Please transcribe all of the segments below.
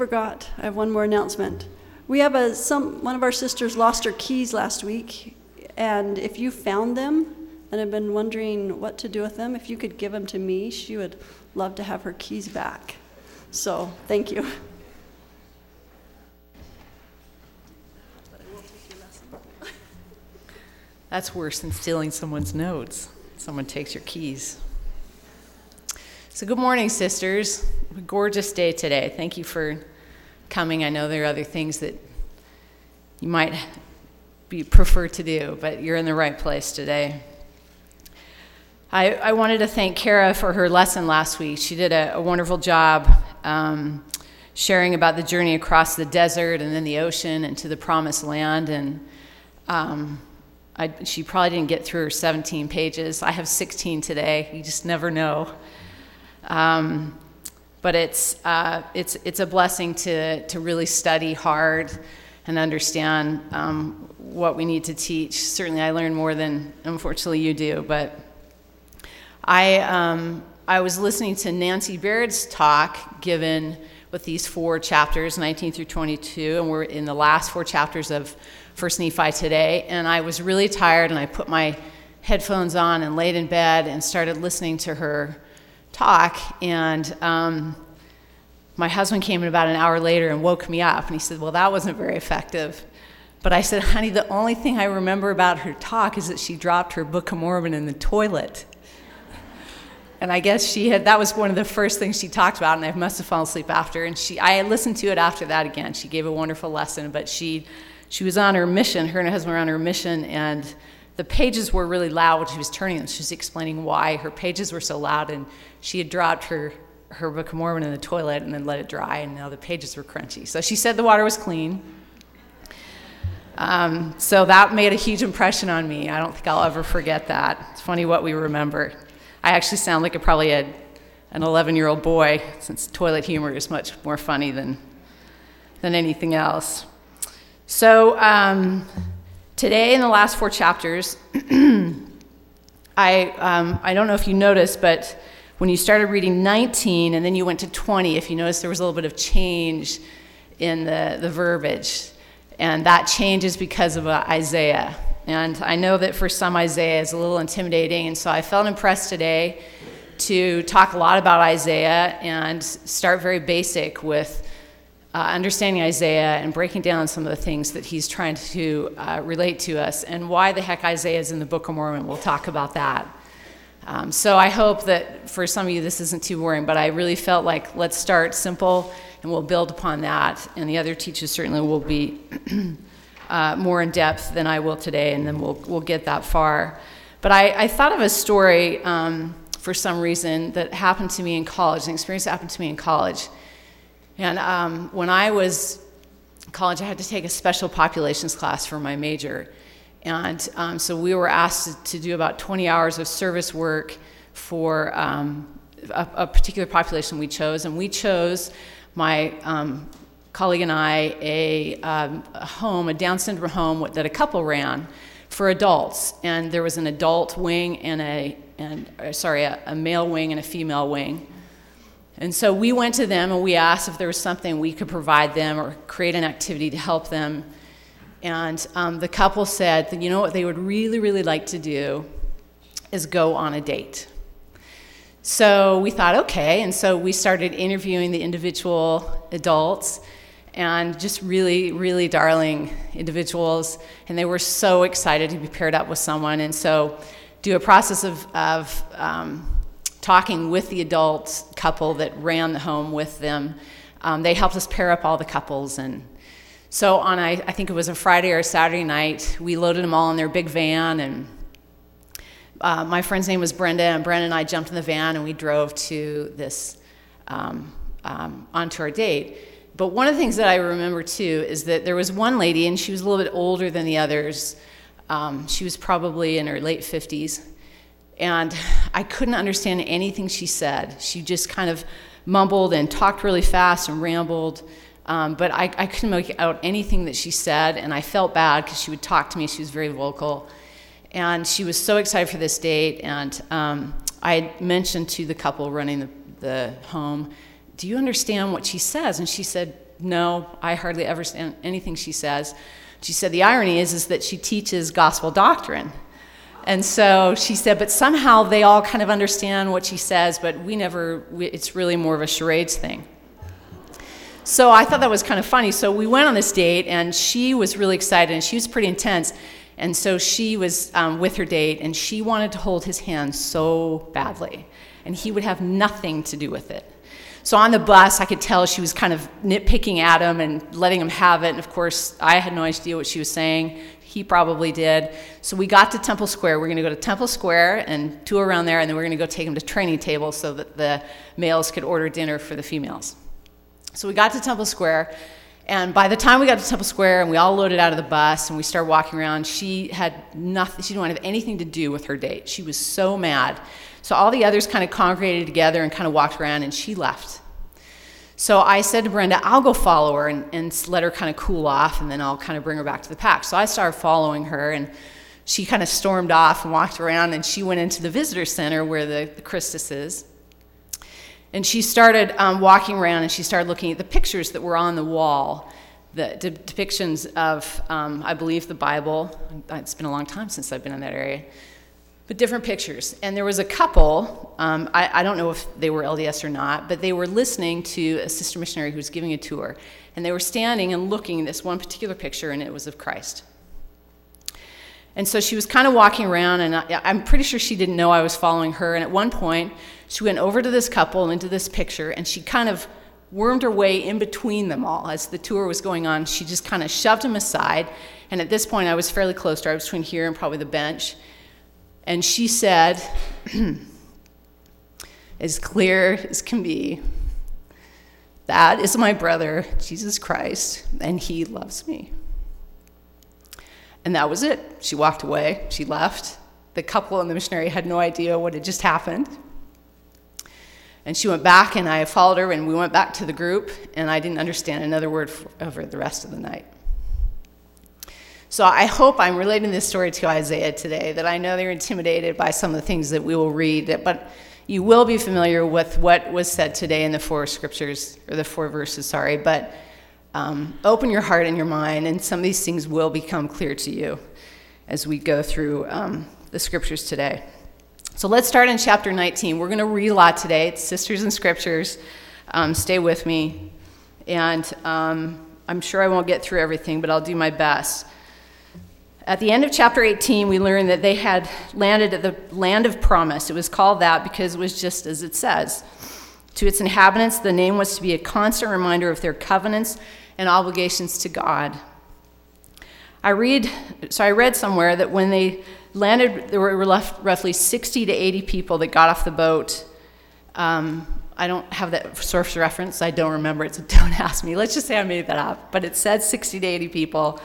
forgot. I have one more announcement. We have a some one of our sisters lost her keys last week, and if you found them and have been wondering what to do with them, if you could give them to me, she would love to have her keys back. So, thank you. That's worse than stealing someone's notes. Someone takes your keys. So, good morning, sisters. Gorgeous day today. Thank you for coming. I know there are other things that you might be, prefer to do, but you're in the right place today. I, I wanted to thank Kara for her lesson last week. She did a, a wonderful job um, sharing about the journey across the desert and then the ocean and to the promised land. And um, I, she probably didn't get through her 17 pages. I have 16 today. You just never know. Um, but it's, uh, it's, it's a blessing to, to really study hard and understand um, what we need to teach. Certainly, I learn more than, unfortunately, you do. But I, um, I was listening to Nancy Baird's talk given with these four chapters, 19 through 22, and we're in the last four chapters of First Nephi today, and I was really tired, and I put my headphones on and laid in bed and started listening to her talk. And um, my husband came in about an hour later and woke me up, and he said, "Well, that wasn't very effective." But I said, "Honey, the only thing I remember about her talk is that she dropped her Book of Mormon in the toilet." and I guess she had that was one of the first things she talked about, and I must have fallen asleep after. And she, I listened to it after that again. She gave a wonderful lesson, but she she was on her mission, her and her husband were on her mission, and the pages were really loud when she was turning them. She was explaining why her pages were so loud, and she had dropped her, her Book of Mormon in the toilet and then let it dry, and now the pages were crunchy. So she said the water was clean. Um, so that made a huge impression on me. I don't think I'll ever forget that. It's funny what we remember. I actually sound like a, probably a, an 11 year old boy, since toilet humor is much more funny than, than anything else. So, um, today in the last four chapters, I, um, I don't know if you noticed, but when you started reading 19 and then you went to 20, if you noticed, there was a little bit of change in the, the verbiage. And that change is because of uh, Isaiah. And I know that for some, Isaiah is a little intimidating. And so I felt impressed today to talk a lot about Isaiah and start very basic with uh, understanding Isaiah and breaking down some of the things that he's trying to uh, relate to us and why the heck Isaiah is in the Book of Mormon. We'll talk about that. Um, so I hope that for some of you this isn't too boring, but I really felt like let's start simple and we'll build upon that. And the other teachers certainly will be uh, more in depth than I will today, and then we'll, we'll get that far. But I, I thought of a story um, for some reason that happened to me in college, an experience that happened to me in college. And um, when I was college, I had to take a special populations class for my major. And um, so we were asked to do about 20 hours of service work for um, a, a, particular population we chose. And we chose, my um, colleague and I, a, um, a, home, a Down syndrome home that a couple ran for adults. And there was an adult wing and a, and, uh, sorry, a, a male wing and a female wing. And so we went to them and we asked if there was something we could provide them or create an activity to help them. And um, the couple said that, you know, what they would really, really like to do is go on a date. So we thought, okay. And so we started interviewing the individual adults and just really, really darling individuals. And they were so excited to be paired up with someone. And so do a process of, of um, talking with the adult couple that ran the home with them. Um, they helped us pair up all the couples. And so on, I, I think it was a Friday or Saturday night, we loaded them all in their big van. And uh, my friend's name was Brenda, and Brenda and I jumped in the van and we drove to this, um, um, onto our date. But one of the things that I remember too is that there was one lady, and she was a little bit older than the others. Um, she was probably in her late 50s and I couldn't understand anything she said. She just kind of mumbled and talked really fast and rambled. Um, but I, I, couldn't make out anything that she said, and I felt bad because she would talk to me. She was very vocal. And she was so excited for this date. And um, I mentioned to the couple running the, the home, Do you understand what she says? And she said, No, I hardly ever understand anything she says. She said, The irony is, is that she teaches gospel doctrine. And so she said, but somehow they all kind of understand what she says, but we never, we, it's really more of a charades thing. So I thought that was kind of funny. So we went on this date, and she was really excited, and she was pretty intense. And so she was um, with her date, and she wanted to hold his hand so badly, and he would have nothing to do with it. So on the bus, I could tell she was kind of nitpicking at him and letting him have it. And of course, I had no idea what she was saying. He probably did. So we got to Temple Square. We're going to go to Temple Square and tour around there, and then we're going to go take him to training tables so that the males could order dinner for the females. So we got to Temple Square, and by the time we got to Temple Square and we all loaded out of the bus and we started walking around, she had nothing, she didn't want to have anything to do with her date. She was so mad. So all the others kind of congregated together and kind of walked around, and she left. So I said to Brenda, I'll go follow her and, and let her kind of cool off, and then I'll kind of bring her back to the pack. So I started following her, and she kind of stormed off and walked around, and she went into the visitor center where the, the Christus is. And she started um, walking around and she started looking at the pictures that were on the wall, the de- depictions of, um, I believe, the Bible. It's been a long time since I've been in that area. But different pictures. And there was a couple, um, I, I don't know if they were LDS or not, but they were listening to a sister missionary who was giving a tour. And they were standing and looking at this one particular picture, and it was of Christ. And so she was kind of walking around, and I, I'm pretty sure she didn't know I was following her. And at one point, she went over to this couple and into this picture, and she kind of wormed her way in between them all as the tour was going on. She just kind of shoved them aside. And at this point, I was fairly close to her. I was between here and probably the bench. And she said, as clear as can be, that is my brother, Jesus Christ, and he loves me. And that was it. She walked away, she left. The couple and the missionary had no idea what had just happened. And she went back, and I followed her, and we went back to the group, and I didn't understand another word over the rest of the night. So I hope I'm relating this story to Isaiah today, that I know they're intimidated by some of the things that we will read, but you will be familiar with what was said today in the four scriptures, or the four verses, sorry, but um, open your heart and your mind, and some of these things will become clear to you as we go through um, the scriptures today. So let's start in chapter 19. We're going to read a lot today. It's Sisters in Scriptures. Um, stay with me. And um, I'm sure I won't get through everything, but I'll do my best. At the end of chapter 18, we learn that they had landed at the land of promise. It was called that because it was just as it says. To its inhabitants, the name was to be a constant reminder of their covenants and obligations to God. I read, so I read somewhere that when they landed, there were left roughly 60 to 80 people that got off the boat. Um, I don't have that source reference. I don't remember it, so don't ask me. Let's just say I made that up. But it said 60 to 80 people,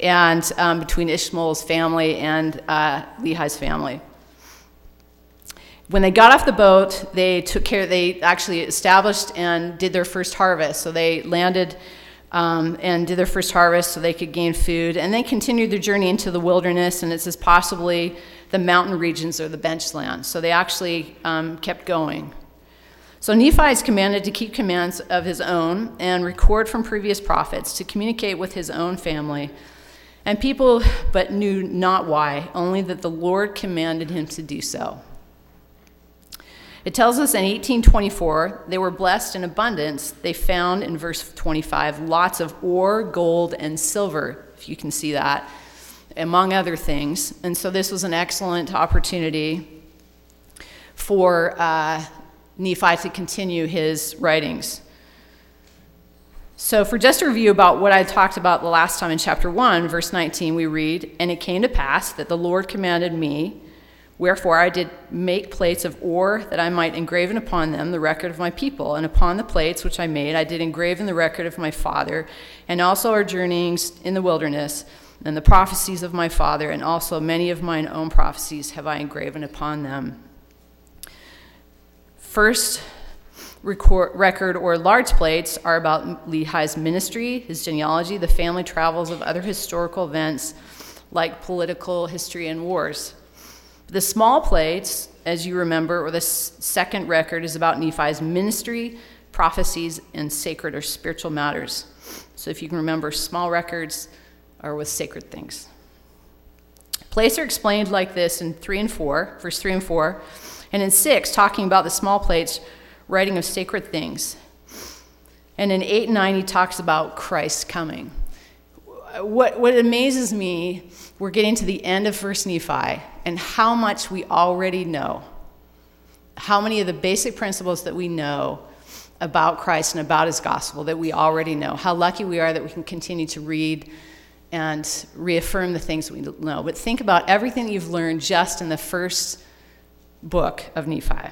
and um, between Ishmael's family and uh, Lehi's family. When they got off the boat, they took care. They actually established and did their first harvest. So they landed um, and did their first harvest so they could gain food. And they continued their journey into the wilderness, and it says possibly the mountain regions or the bench benchland. So they actually um, kept going. So Nephi is commanded to keep commands of his own and record from previous prophets, to communicate with his own family. And people but knew not why, only that the Lord commanded him to do so. It tells us in 1824 they were blessed in abundance. They found in verse 25 lots of ore, gold, and silver, if you can see that, among other things. And so this was an excellent opportunity for uh, Nephi to continue his writings. So, for just a review about what I talked about the last time in chapter 1, verse 19, we read, And it came to pass that the Lord commanded me Wherefore I did make plates of ore that I might engraven upon them the record of my people. And upon the plates which I made, I did engraven the record of my father, and also our journeyings in the wilderness, and the prophecies of my father, and also many of mine own prophecies have I engraven upon them. First record, record or large plates are about Lehi's ministry, his genealogy, the family travels of other historical events like political history and wars. The small plates, as you remember, or the second record, is about Nephi's ministry, prophecies, and sacred or spiritual matters. So if you can remember, small records are with sacred things. Plates are explained like this in 3 and 4, verse 3 and 4, and in 6, talking about the small plates, writing of sacred things. And in 8 and 9, he talks about Christ coming. What, what amazes me, we're getting to the end of First Nephi, and how much we already know. How many of the basic principles that we know about Christ and about his gospel that we already know. How lucky we are that we can continue to read and reaffirm the things we know. But think about everything you've learned just in the first book of Nephi.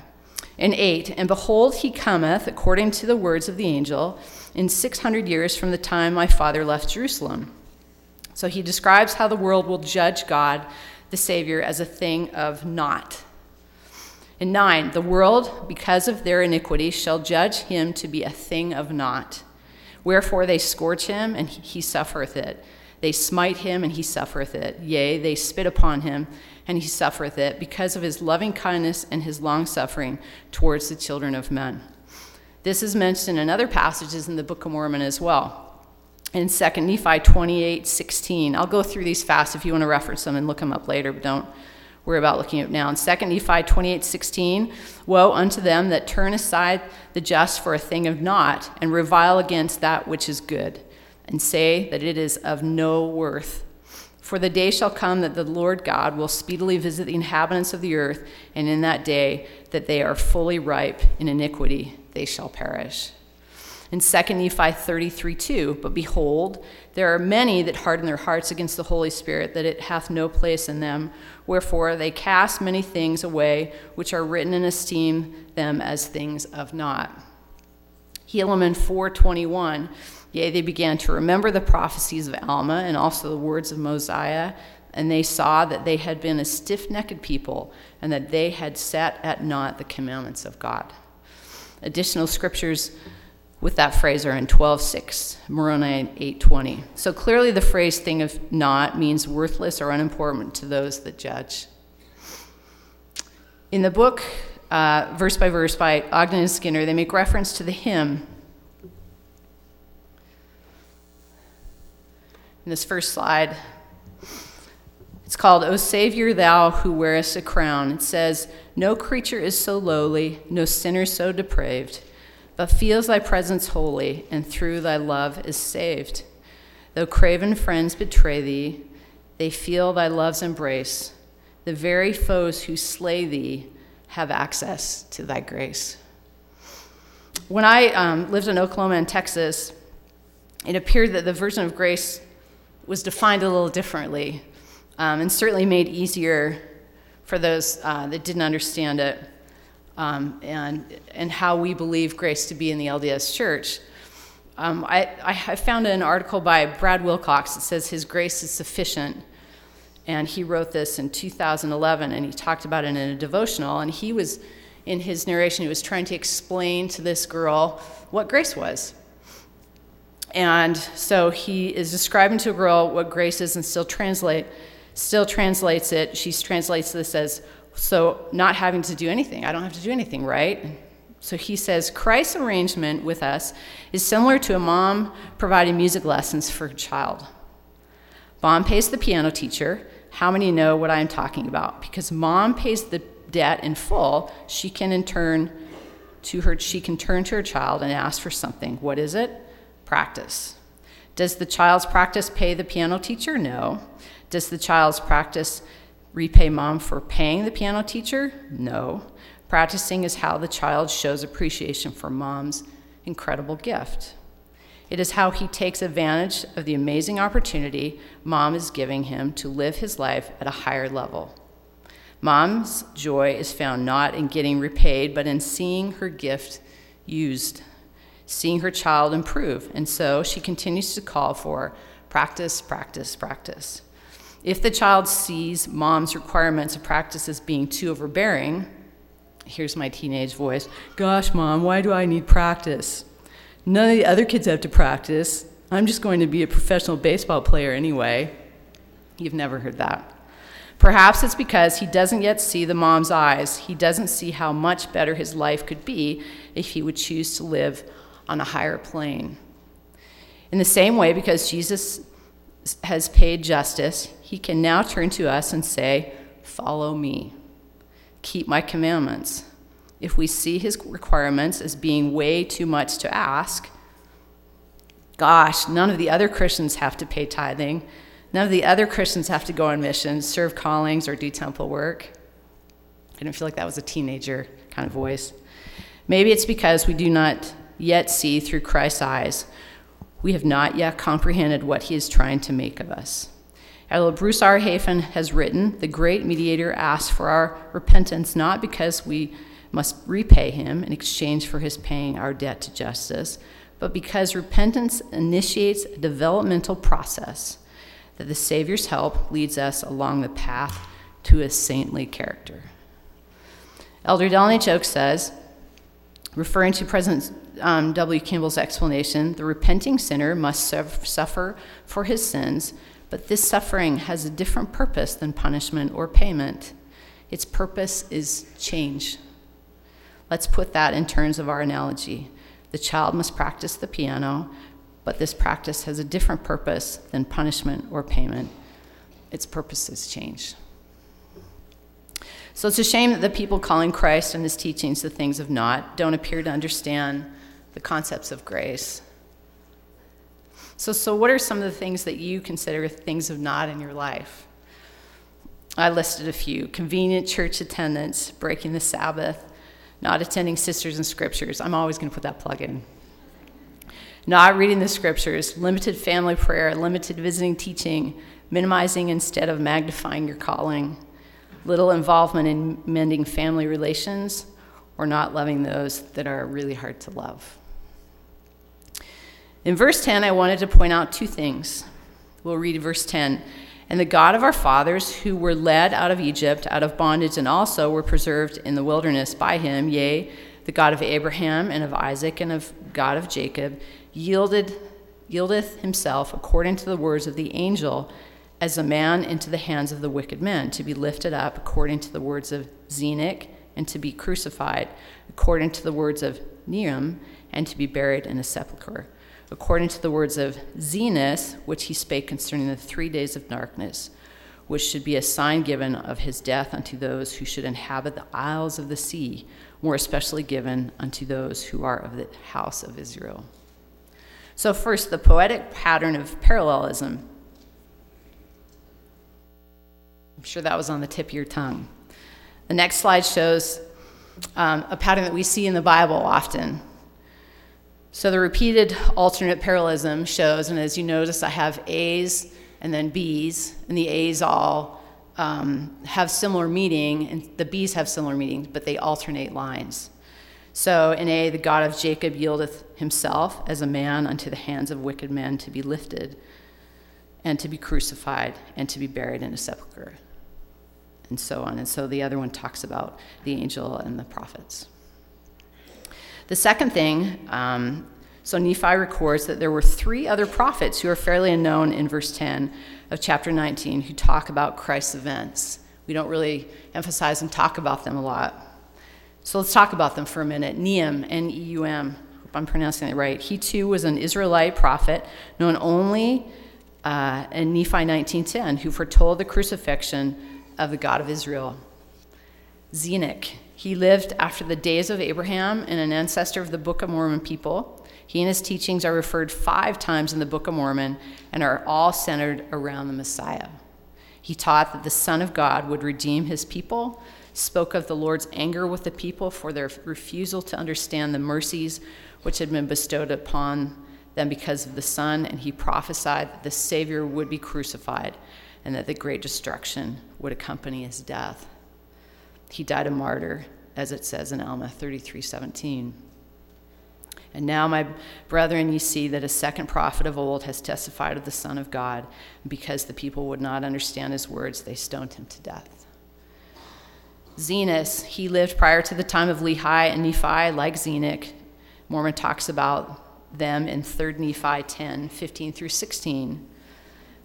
In 8, and behold, he cometh, according to the words of the angel, in 600 years from the time my father left Jerusalem. So he describes how the world will judge God, the Savior, as a thing of naught. In 9, the world, because of their iniquity, shall judge him to be a thing of naught. Wherefore they scourge him, and he suffereth it. They smite him, and he suffereth it. Yea, they spit upon him, and he suffereth it, because of his loving kindness and his long suffering towards the children of men. This is mentioned in other passages in the Book of Mormon as well. In 2 Nephi 28 16. I'll go through these fast if you want to reference them and look them up later, but don't we're about looking at now. In 2 Nephi 28 16, Woe unto them that turn aside the just for a thing of naught, and revile against that which is good and say that it is of no worth. For the day shall come that the Lord God will speedily visit the inhabitants of the earth, and in that day that they are fully ripe in iniquity, they shall perish. In 2 Nephi 33 2, but behold, there are many that harden their hearts against the Holy Spirit, that it hath no place in them. Wherefore they cast many things away which are written and esteem them as things of naught. Helaman 421 Yea, they began to remember the prophecies of Alma and also the words of Mosiah, and they saw that they had been a stiff necked people and that they had set at naught the commandments of God. Additional scriptures with that phrase are in 12:6, Moroni 8:20. So clearly the phrase thing of naught means worthless or unimportant to those that judge. In the book, uh, verse by verse by Ogden and Skinner, they make reference to the hymn in this first slide. It's called, O Savior, thou who wearest a crown. It says, No creature is so lowly, no sinner so depraved, but feels thy presence holy, and through thy love is saved. Though craven friends betray thee, they feel thy love's embrace. The very foes who slay thee have access to thy grace. When I um, lived in Oklahoma and Texas, it appeared that the version of grace was defined a little differently um, and certainly made easier for those uh, that didn't understand it um, and, and how we believe grace to be in the LDS church. Um, I, I found an article by Brad Wilcox that says his grace is sufficient. And he wrote this in 2011 and he talked about it in a devotional. And he was, in his narration, he was trying to explain to this girl what grace was. And so he is describing to a girl what grace is and still translate still translates it. She translates this as so not having to do anything. I don't have to do anything, right? So he says Christ's arrangement with us is similar to a mom providing music lessons for a child. Mom pays the piano teacher. How many know what I'm talking about? Because mom pays the debt in full, she can in turn to her she can turn to her child and ask for something. What is it? Practice. Does the child's practice pay the piano teacher? No. Does the child's practice repay mom for paying the piano teacher? No. Practicing is how the child shows appreciation for mom's incredible gift. It is how he takes advantage of the amazing opportunity mom is giving him to live his life at a higher level. Mom's joy is found not in getting repaid, but in seeing her gift used seeing her child improve. And so she continues to call for practice, practice, practice. If the child sees mom's requirements of practice as being too overbearing, here's my teenage voice Gosh, mom, why do I need practice? None of the other kids have to practice. I'm just going to be a professional baseball player anyway. You've never heard that. Perhaps it's because he doesn't yet see the mom's eyes. He doesn't see how much better his life could be if he would choose to live on a higher plane. In the same way, because Jesus has paid justice, he can now turn to us and say, Follow me, keep my commandments. If we see his requirements as being way too much to ask, gosh, none of the other Christians have to pay tithing. None of the other Christians have to go on missions, serve callings, or do temple work. I didn't feel like that was a teenager kind of voice. Maybe it's because we do not yet see through Christ's eyes. We have not yet comprehended what he is trying to make of us. As Bruce R. Hafen has written, the great mediator asks for our repentance not because we must repay him in exchange for his paying our debt to justice, but because repentance initiates a developmental process that the Savior's help leads us along the path to a saintly character. Elder Dallin H. Oaks says, referring to President um, W. Kimball's explanation, the repenting sinner must suffer for his sins, but this suffering has a different purpose than punishment or payment. Its purpose is change. Let's put that in terms of our analogy. The child must practice the piano, but this practice has a different purpose than punishment or payment. Its purpose is change. So it's a shame that the people calling Christ and his teachings the things of naught don't appear to understand the concepts of grace. So, so what are some of the things that you consider things of not in your life? I listed a few convenient church attendance, breaking the Sabbath, not attending sisters in scriptures. I'm always going to put that plug in not reading the scriptures, limited family prayer, limited visiting teaching, minimizing instead of magnifying your calling, little involvement in mending family relations, or not loving those that are really hard to love. In verse 10, I wanted to point out two things. We'll read verse 10. And the God of our fathers, who were led out of Egypt, out of bondage, and also were preserved in the wilderness by him, yea, the God of Abraham and of Isaac and of God of Jacob, yielded, yieldeth himself according to the words of the angel as a man into the hands of the wicked men, to be lifted up according to the words of Zenock, and to be crucified according to the words of Neum, and to be buried in a sepulchre, according to the words of Zenos, which he spake concerning the three days of darkness, which should be a sign given of his death unto those who should inhabit the isles of the sea, more especially given unto those who are of the house of Israel. So, first, the poetic pattern of parallelism. I'm sure that was on the tip of your tongue. The next slide shows um, a pattern that we see in the Bible often. So, the repeated alternate parallelism shows, and as you notice, I have A's and then B's, and the A's all um, have similar meaning, and the B's have similar meaning, but they alternate lines. So in A, the God of Jacob yieldeth himself as a man unto the hands of wicked men to be lifted and to be crucified and to be buried in a sepulchre, and so on. And so the other one talks about the angel and the prophets. The second thing, um, so Nephi records that there were three other prophets who are fairly unknown in verse 10 of chapter 19 who talk about Christ's events. We don't really emphasize and talk about them a lot. So let's talk about them for a minute. Neum, N E U M, hope I'm pronouncing it right. He too was an Israelite prophet known only uh, in Nephi 19:10, who foretold the crucifixion of the God of Israel. Zenock, he lived after the days of Abraham and an ancestor of the Book of Mormon people. He and his teachings are referred five times in the Book of Mormon and are all centered around the Messiah. He taught that the Son of God would redeem his people spoke of the Lord's anger with the people for their refusal to understand the mercies which had been bestowed upon them because of the Son, and he prophesied that the Savior would be crucified and that the great destruction would accompany his death. He died a martyr, as it says in Alma 33 17. And now, my brethren, ye see that a second prophet of old has testified of the Son of God. Because the people would not understand his words, they stoned him to death. Zenos, he lived prior to the time of Lehi and Nephi, like Zenock. Mormon talks about them in 3 Nephi 10 15 through 16.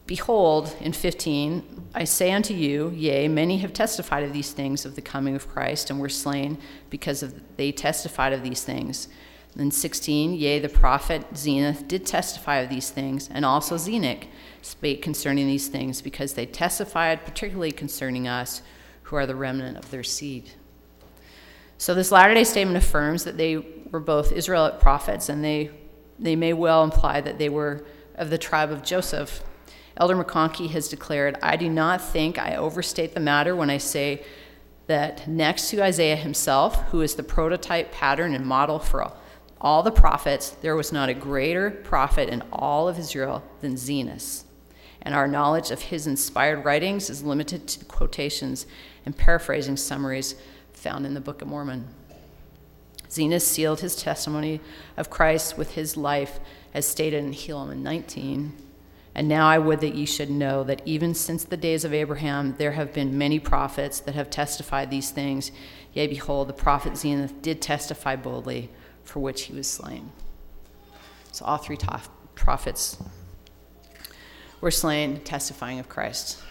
Behold, in 15, I say unto you, yea, many have testified of these things of the coming of Christ, and were slain because of they testified of these things. In 16, yea, the prophet Zenos did testify of these things, and also Zenock spake concerning these things, because they testified particularly concerning us, who are the remnant of their seed. So this Latter day statement affirms that they were both Israelite prophets, and they, they may well imply that they were of the tribe of Joseph. Elder McConkie has declared, I do not think I overstate the matter when I say that next to Isaiah himself, who is the prototype, pattern, and model for all the prophets, there was not a greater prophet in all of Israel than Zenos. And our knowledge of his inspired writings is limited to quotations and paraphrasing summaries found in the Book of Mormon. Zenos sealed his testimony of Christ with his life, as stated in Helaman 19. And now I would that ye should know that even since the days of Abraham, there have been many prophets that have testified these things. Yea, behold, the prophet Zenos did testify boldly, for which he was slain. So all three prophets were slain, testifying of Christ.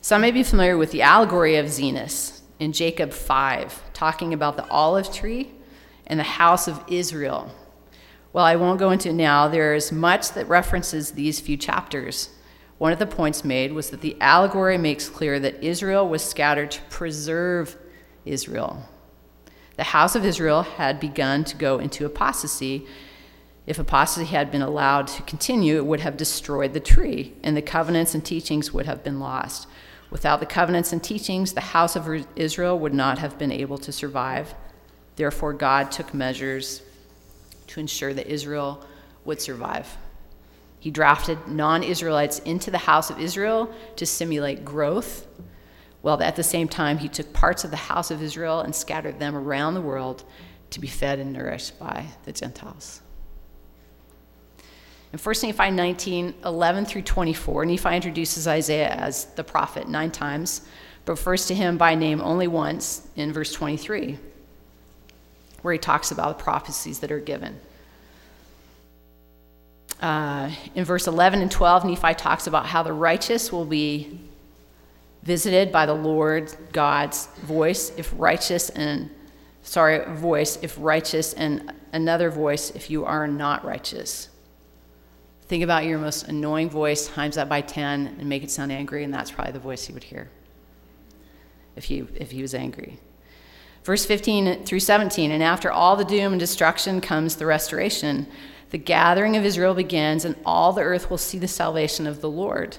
Some may be familiar with the allegory of Zenos in Jacob 5, talking about the olive tree and the house of Israel well, I won't go into it now. There is much that references these few chapters. One of the points made was that the allegory makes clear that Israel was scattered to preserve Israel. The house of Israel had begun to go into apostasy. If apostasy had been allowed to continue, it would have destroyed the tree, and the covenants and teachings would have been lost. Without the covenants and teachings, the house of Israel would not have been able to survive. Therefore, God took measures to ensure that Israel would survive. He drafted non Israelites into the house of Israel to simulate growth, while at the same time, he took parts of the house of Israel and scattered them around the world to be fed and nourished by the Gentiles. In 1 Nephi 19, 11 through 24, Nephi introduces Isaiah as the prophet nine times, but refers to him by name only once in verse 23 where he talks about the prophecies that are given. Uh, in verse 11 and 12, Nephi talks about how the righteous will be visited by the Lord God's voice, if righteous and sorry, voice, if righteous, and another voice if you are not righteous. Think about your most annoying voice, times that by 10, and make it sound angry, and that's probably the voice he would hear if he, if he was angry. Verse 15 through 17, and after all the doom and destruction comes the restoration. The gathering of Israel begins, and all the earth will see the salvation of the Lord.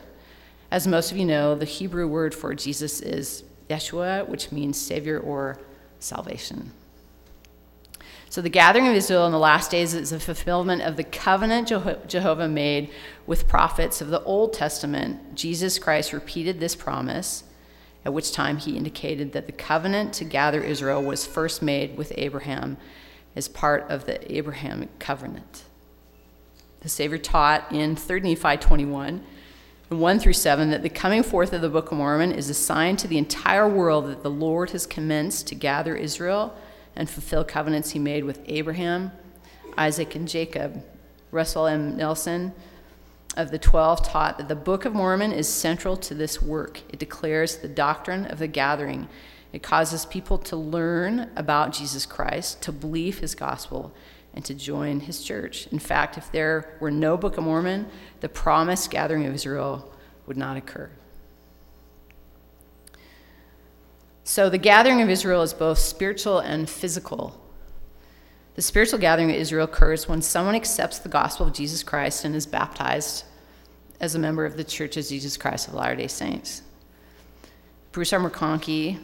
As most of you know, the Hebrew word for Jesus is Yeshua, which means Savior or salvation. So, the gathering of Israel in the last days is a fulfillment of the covenant Jehovah made with prophets of the Old Testament. Jesus Christ repeated this promise at which time he indicated that the covenant to gather Israel was first made with Abraham as part of the Abrahamic covenant. The Savior taught in 3 Nephi 21 and 1 through 7 that the coming forth of the Book of Mormon is a sign to the entire world that the Lord has commenced to gather Israel and fulfill covenants he made with Abraham, Isaac, and Jacob. Russell M. Nelson of the Twelve taught that the Book of Mormon is central to this work. It declares the doctrine of the gathering. It causes people to learn about Jesus Christ, to believe his gospel, and to join his church. In fact, if there were no Book of Mormon, the promised gathering of Israel would not occur. So, the gathering of Israel is both spiritual and physical. The spiritual gathering of Israel occurs when someone accepts the gospel of Jesus Christ and is baptized as a member of the Church of Jesus Christ of Latter day Saints. Bruce R. McConkie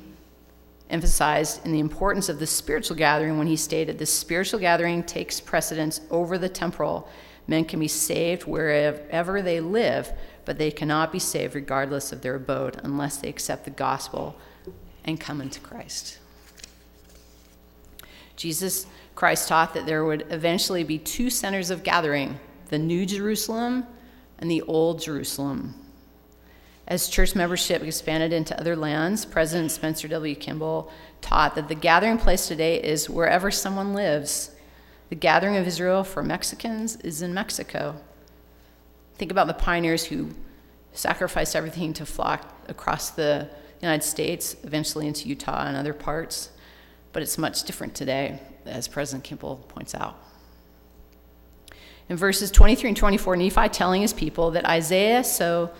emphasized in the importance of the spiritual gathering when he stated the spiritual gathering takes precedence over the temporal. Men can be saved wherever they live, but they cannot be saved regardless of their abode unless they accept the gospel and come into Christ. Jesus Christ taught that there would eventually be two centers of gathering the New Jerusalem and the Old Jerusalem. As church membership expanded into other lands, President Spencer W. Kimball taught that the gathering place today is wherever someone lives. The gathering of Israel for Mexicans is in Mexico. Think about the pioneers who sacrificed everything to flock across the United States, eventually into Utah and other parts. But it's much different today, as President Kimball points out. In verses 23 and 24, Nephi telling his people that Isaiah so,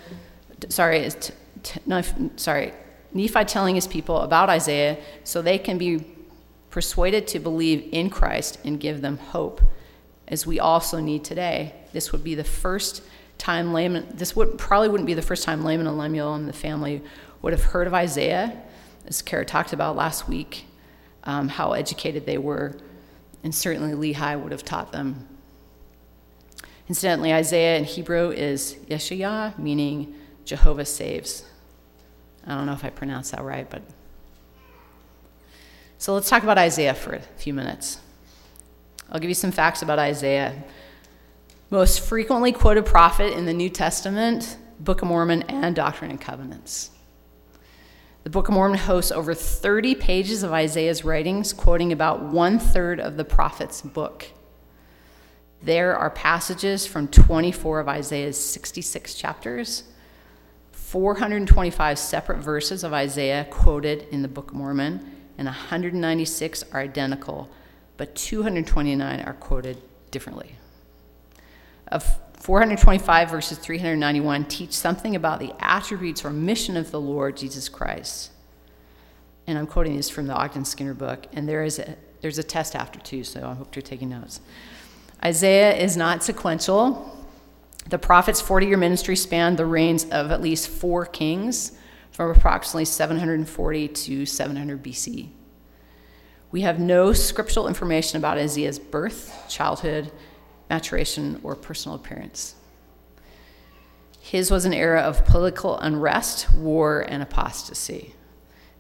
sorry, t- t- no, sorry, Nephi telling his people about Isaiah so they can be persuaded to believe in Christ and give them hope, as we also need today. This would be the first time Laman, this would probably wouldn't be the first time Laman and Lemuel and the family would have heard of Isaiah, as Kara talked about last week, um, how educated they were, and certainly Lehi would have taught them. Incidentally, Isaiah in Hebrew is Yeshayah, meaning Jehovah saves. I don't know if I pronounced that right, but. So let's talk about Isaiah for a few minutes. I'll give you some facts about Isaiah. Most frequently quoted prophet in the New Testament, Book of Mormon, and Doctrine and Covenants. The Book of Mormon hosts over 30 pages of Isaiah's writings, quoting about one third of the prophet's book. There are passages from 24 of Isaiah's 66 chapters, 425 separate verses of Isaiah quoted in the Book of Mormon, and 196 are identical, but 229 are quoted differently. Of 425 verses 391 teach something about the attributes or mission of the Lord Jesus Christ. And I'm quoting this from the Ogden Skinner book, and there is a, there's a test after too, so I hope you're taking notes. Isaiah is not sequential. The prophet's 40 year ministry spanned the reigns of at least four kings from approximately 740 to 700 BC. We have no scriptural information about Isaiah's birth, childhood, maturation, or personal appearance. His was an era of political unrest, war, and apostasy.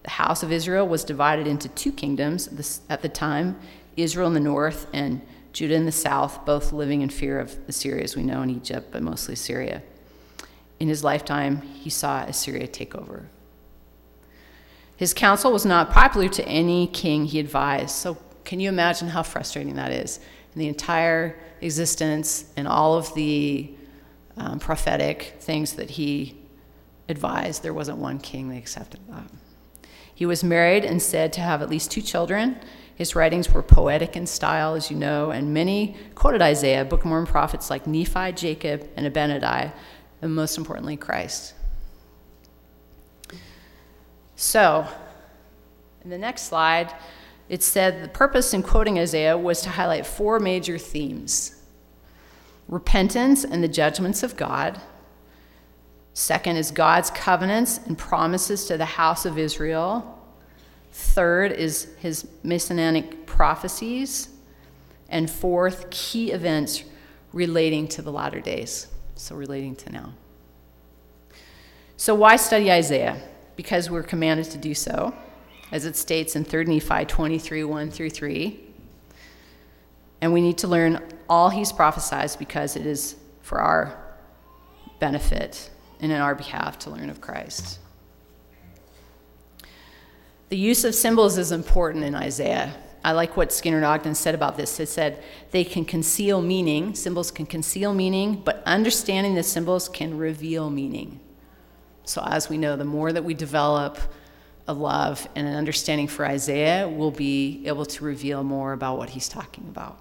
The house of Israel was divided into two kingdoms at the time Israel in the north and Judah in the south, both living in fear of Assyria, as we know in Egypt, but mostly Syria. In his lifetime, he saw Assyria take over. His counsel was not popular to any king he advised, so can you imagine how frustrating that is? The entire existence and all of the um, prophetic things that he advised, there wasn't one king that accepted that. He was married and said to have at least two children his writings were poetic in style, as you know, and many quoted Isaiah, Book of Mormon prophets like Nephi, Jacob, and Abinadi, and most importantly, Christ. So, in the next slide, it said the purpose in quoting Isaiah was to highlight four major themes repentance and the judgments of God. Second is God's covenants and promises to the house of Israel. Third is his messianic prophecies. And fourth, key events relating to the latter days, so relating to now. So, why study Isaiah? Because we're commanded to do so, as it states in 3 Nephi 23 1 through 3. And we need to learn all he's prophesied because it is for our benefit and in our behalf to learn of Christ. The use of symbols is important in Isaiah. I like what Skinner Ogden said about this. It said they can conceal meaning, symbols can conceal meaning, but understanding the symbols can reveal meaning. So, as we know, the more that we develop a love and an understanding for Isaiah, we'll be able to reveal more about what he's talking about.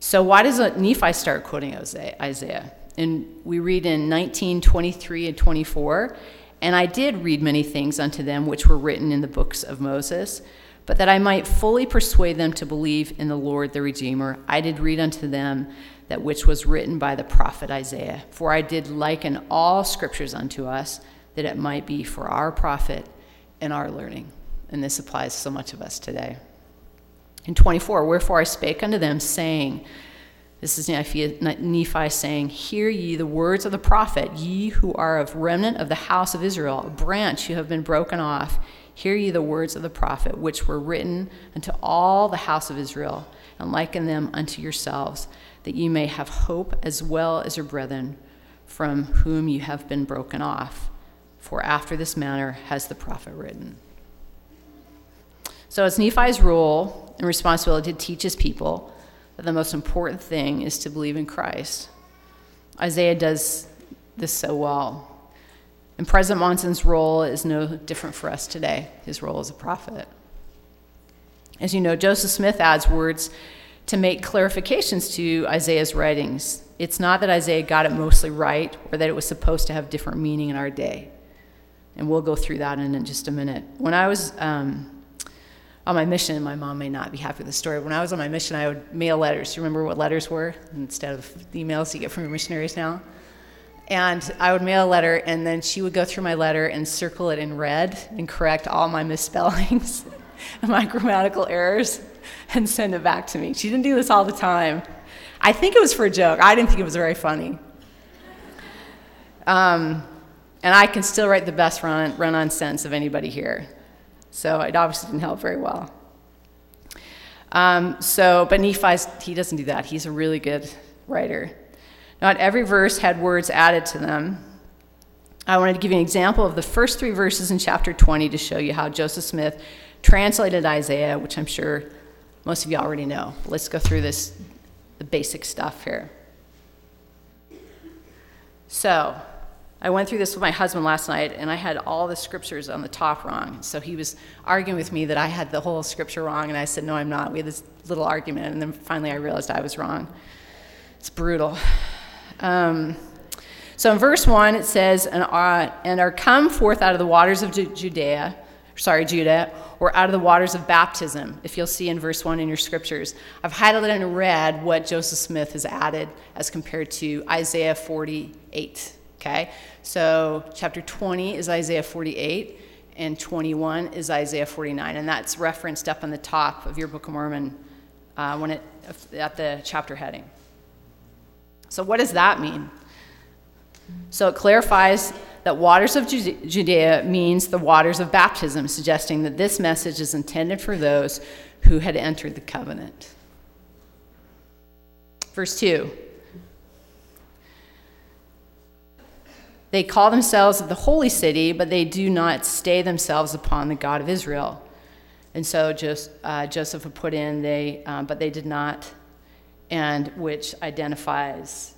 So, why does Nephi start quoting Isaiah? And we read in 1923 and 24 and I did read many things unto them which were written in the books of Moses, but that I might fully persuade them to believe in the Lord the Redeemer, I did read unto them that which was written by the prophet Isaiah. For I did liken all scriptures unto us, that it might be for our profit and our learning. And this applies so much of us today. In 24, wherefore I spake unto them, saying, this is Nephi saying, Hear ye the words of the prophet, ye who are of remnant of the house of Israel, a branch who have been broken off. Hear ye the words of the prophet, which were written unto all the house of Israel, and liken them unto yourselves, that ye may have hope as well as your brethren, from whom you have been broken off. For after this manner has the prophet written. So it's Nephi's role and responsibility to teach his people that the most important thing is to believe in Christ. Isaiah does this so well. And President Monson's role is no different for us today, his role as a prophet. As you know, Joseph Smith adds words to make clarifications to Isaiah's writings. It's not that Isaiah got it mostly right or that it was supposed to have different meaning in our day. And we'll go through that in just a minute. When I was um, on my mission, my mom may not be happy with the story. When I was on my mission, I would mail letters. You remember what letters were instead of emails you get from your missionaries now? And I would mail a letter, and then she would go through my letter and circle it in red and correct all my misspellings and my grammatical errors and send it back to me. She didn't do this all the time. I think it was for a joke. I didn't think it was very funny. Um, and I can still write the best run, run on sentence of anybody here. So it obviously didn't help very well. Um, so, but Nephi's, he doesn't do that. He's a really good writer. Not every verse had words added to them. I wanted to give you an example of the first three verses in chapter 20 to show you how Joseph Smith translated Isaiah, which I'm sure most of you already know. Let's go through this, the basic stuff here. So, I went through this with my husband last night, and I had all the scriptures on the top wrong. So he was arguing with me that I had the whole scripture wrong, and I said, No, I'm not. We had this little argument, and then finally I realized I was wrong. It's brutal. Um, so in verse 1, it says, and are, and are come forth out of the waters of Judea, sorry, Judah, or out of the waters of baptism, if you'll see in verse 1 in your scriptures. I've highlighted in red what Joseph Smith has added as compared to Isaiah 48. Okay? So chapter 20 is Isaiah 48, and 21 is Isaiah 49. And that's referenced up on the top of your Book of Mormon uh, when it, at the chapter heading. So, what does that mean? So, it clarifies that waters of Judea means the waters of baptism, suggesting that this message is intended for those who had entered the covenant. Verse 2 They call themselves the holy city, but they do not stay themselves upon the God of Israel. And so just, uh, Joseph put in, they, um, but they did not, and which identifies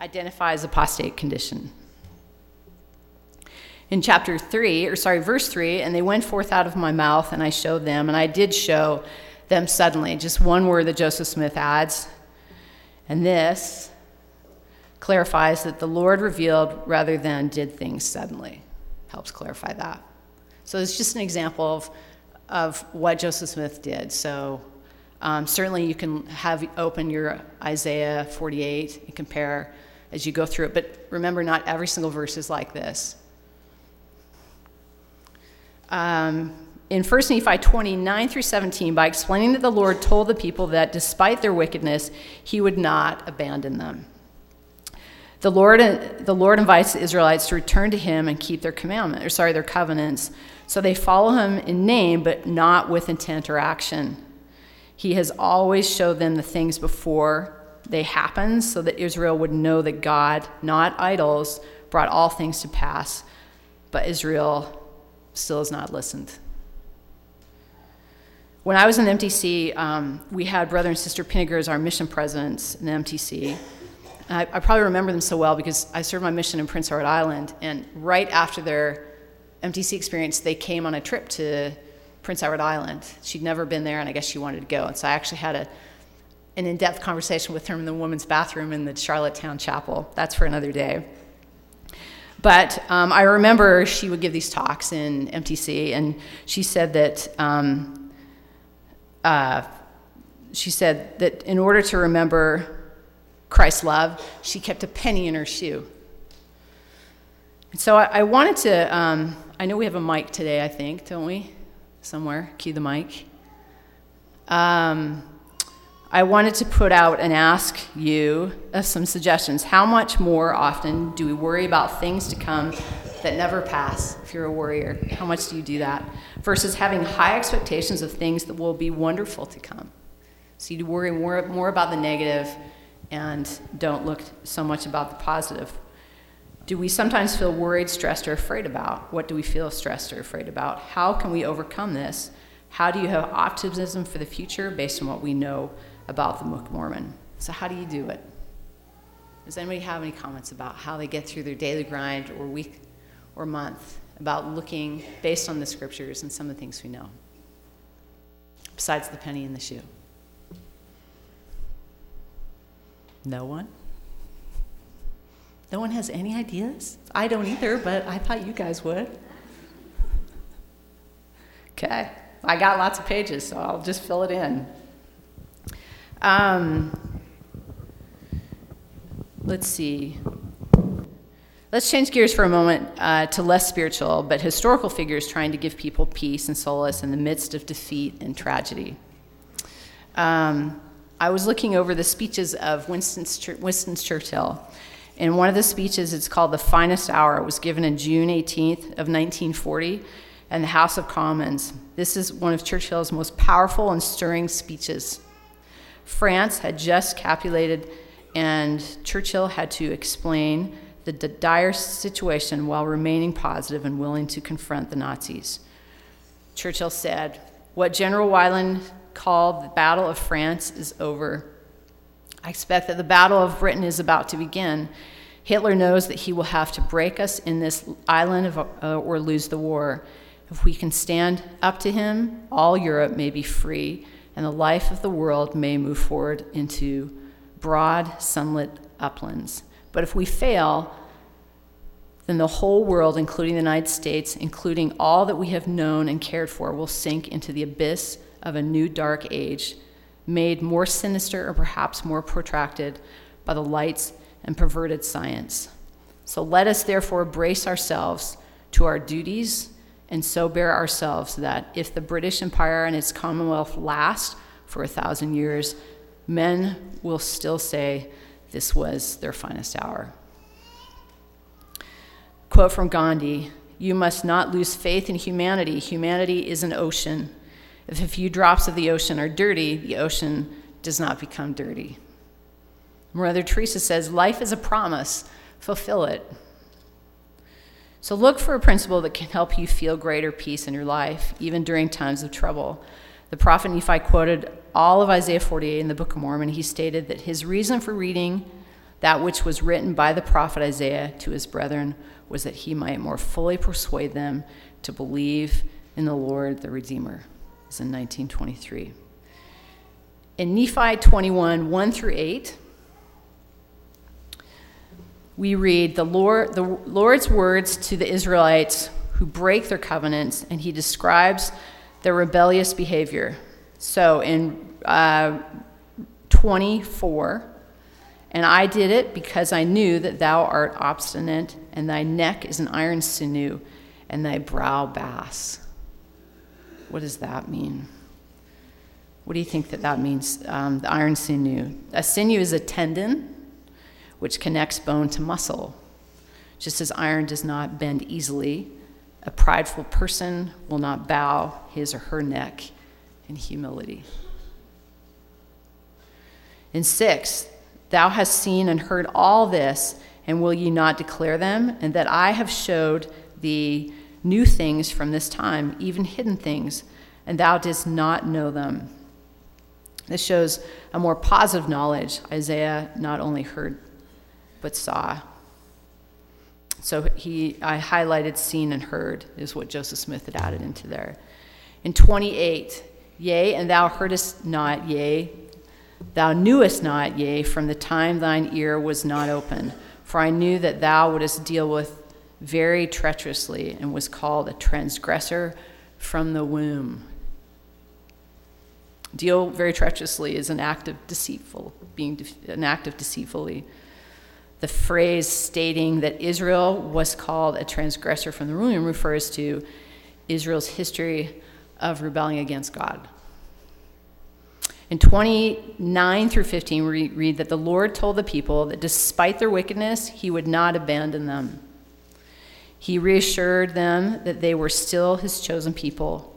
identifies apostate condition. In chapter 3, or sorry, verse 3, and they went forth out of my mouth, and I showed them, and I did show them suddenly. Just one word that Joseph Smith adds. And this clarifies that the Lord revealed rather than did things suddenly. Helps clarify that. So it's just an example of, of what Joseph Smith did. So um, certainly you can have open your Isaiah 48 and compare as you go through it. But remember, not every single verse is like this. Um, in 1 Nephi 29 through 17, by explaining that the Lord told the people that despite their wickedness, he would not abandon them. The Lord, the Lord invites the Israelites to return to him and keep their commandment, or sorry, their covenants. So they follow him in name, but not with intent or action. He has always showed them the things before they happened so that Israel would know that God, not idols, brought all things to pass, but Israel still has not listened. When I was in MTC, um, we had Brother and Sister Pinniger as our mission presidents in the MTC. I, I, probably remember them so well because I served my mission in Prince Edward Island, and right after their MTC experience, they came on a trip to Prince Edward Island. She'd never been there, and I guess she wanted to go. And so I actually had a an in depth conversation with her in the women's bathroom in the Charlottetown Chapel. That's for another day. But um, I remember she would give these talks in MTC, and she said that um, uh, she said that in order to remember Christ's love, she kept a penny in her shoe. And so I, I wanted to. Um, I know we have a mic today. I think, don't we? Somewhere, cue the mic. Um, I wanted to put out and ask you uh, some suggestions. How much more often do we worry about things to come that never pass if you're a worrier? How much do you do that? Versus having high expectations of things that will be wonderful to come. So you worry more, more about the negative and don't look so much about the positive. Do we sometimes feel worried, stressed, or afraid about? What do we feel stressed or afraid about? How can we overcome this? How do you have optimism for the future based on what we know about the Book of Mormon. So, how do you do it? Does anybody have any comments about how they get through their daily grind or week or month about looking based on the scriptures and some of the things we know? Besides the penny in the shoe. No one? No one has any ideas? I don't either, but I thought you guys would. Okay, I got lots of pages, so I'll just fill it in. Um, let's see. Let's change gears for a moment uh, to less spiritual, but historical figures trying to give people peace and solace in the midst of defeat and tragedy. Um, I was looking over the speeches of Winston, Winston Churchill. In one of the speeches, it's called The Finest Hour. It was given in June 18th of 1940 in the House of Commons. This is one of Churchill's most powerful and stirring speeches. France had just capitulated, and Churchill had to explain the dire situation while remaining positive and willing to confront the Nazis. Churchill said, What General Weygand called the Battle of France is over. I expect that the Battle of Britain is about to begin. Hitler knows that he will have to break us in this island of, uh, or lose the war. If we can stand up to him, all Europe may be free, and the life of the world may move forward into broad, sunlit uplands. But if we fail, then the whole world, including the United States, including all that we have known and cared for, will sink into the abyss of a new dark age, made more sinister or perhaps more protracted by the lights and perverted science. So let us therefore brace ourselves to our duties and so bear ourselves that if the British Empire and its Commonwealth last for a thousand years, men will still say this was their finest hour. Quote from Gandhi You must not lose faith in humanity. Humanity is an ocean. If a few drops of the ocean are dirty, the ocean does not become dirty. Mother Teresa says, Life is a promise, fulfill it. So look for a principle that can help you feel greater peace in your life, even during times of trouble. The prophet Nephi quoted all of Isaiah 48 in the Book of Mormon. He stated that his reason for reading that which was written by the prophet Isaiah to his brethren was that he might more fully persuade them to believe in the Lord the Redeemer It's in 1923. In Nephi 21, 1 through 8, we read the, Lord, the Lord's words to the Israelites who break their covenants, and he describes their rebellious behavior. So in uh, 24, and I did it because I knew that thou art obstinate, and thy neck is an iron sinew, and thy brow bass. What does that mean? What do you think that that means? Um, the iron sinew. A sinew is a tendon which connects bone to muscle. Just as iron does not bend easily, a prideful person will not bow his or her neck in humility. In six, thou hast seen and heard all this, and will ye not declare them? And that I have showed thee new things from this time, even hidden things, and thou didst not know them. This shows a more positive knowledge Isaiah not only heard, but saw. So he, I highlighted seen and heard, is what Joseph Smith had added into there. In 28, yea, and thou heardest not, yea, thou knewest not, yea, from the time thine ear was not open. For I knew that thou wouldst deal with very treacherously and was called a transgressor from the womb. Deal very treacherously is an act of deceitful, being de- an act of deceitfully. The phrase stating that Israel was called a transgressor from the womb refers to Israel's history of rebelling against God. In 29 through 15, we read that the Lord told the people that despite their wickedness, he would not abandon them. He reassured them that they were still his chosen people.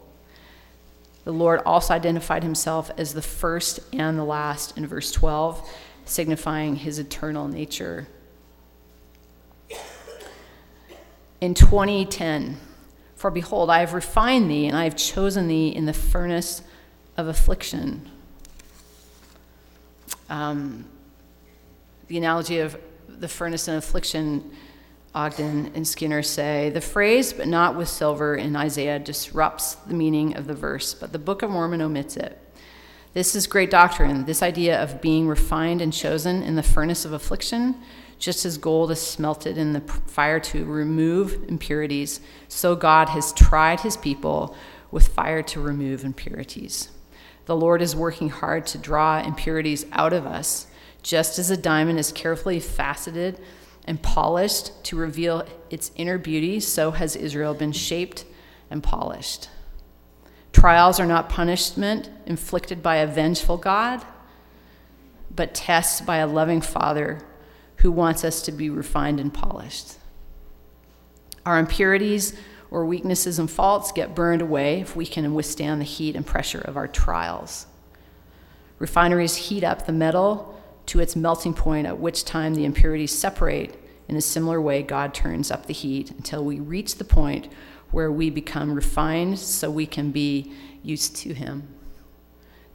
The Lord also identified himself as the first and the last in verse 12, signifying his eternal nature. In 2010, for behold, I have refined thee, and I have chosen thee in the furnace of affliction. um, the analogy of the furnace and affliction, Ogden and Skinner say the phrase, but not with silver, in Isaiah disrupts the meaning of the verse, but the Book of Mormon omits it. This is great doctrine, this idea of being refined and chosen in the furnace of affliction, just as gold is smelted in the fire to remove impurities, so God has tried his people with fire to remove impurities. The Lord is working hard to draw impurities out of us, just as a diamond is carefully faceted and polished to reveal its inner beauty, so has Israel been shaped and polished. Trials are not punishment inflicted by a vengeful God, but tests by a loving Father who wants us to be refined and polished. Our impurities or weaknesses and faults get burned away if we can withstand the heat and pressure of our trials. Refineries heat up the metal to its melting point, at which time the impurities separate. In a similar way, God turns up the heat until we reach the point where we become refined so we can be used to Him.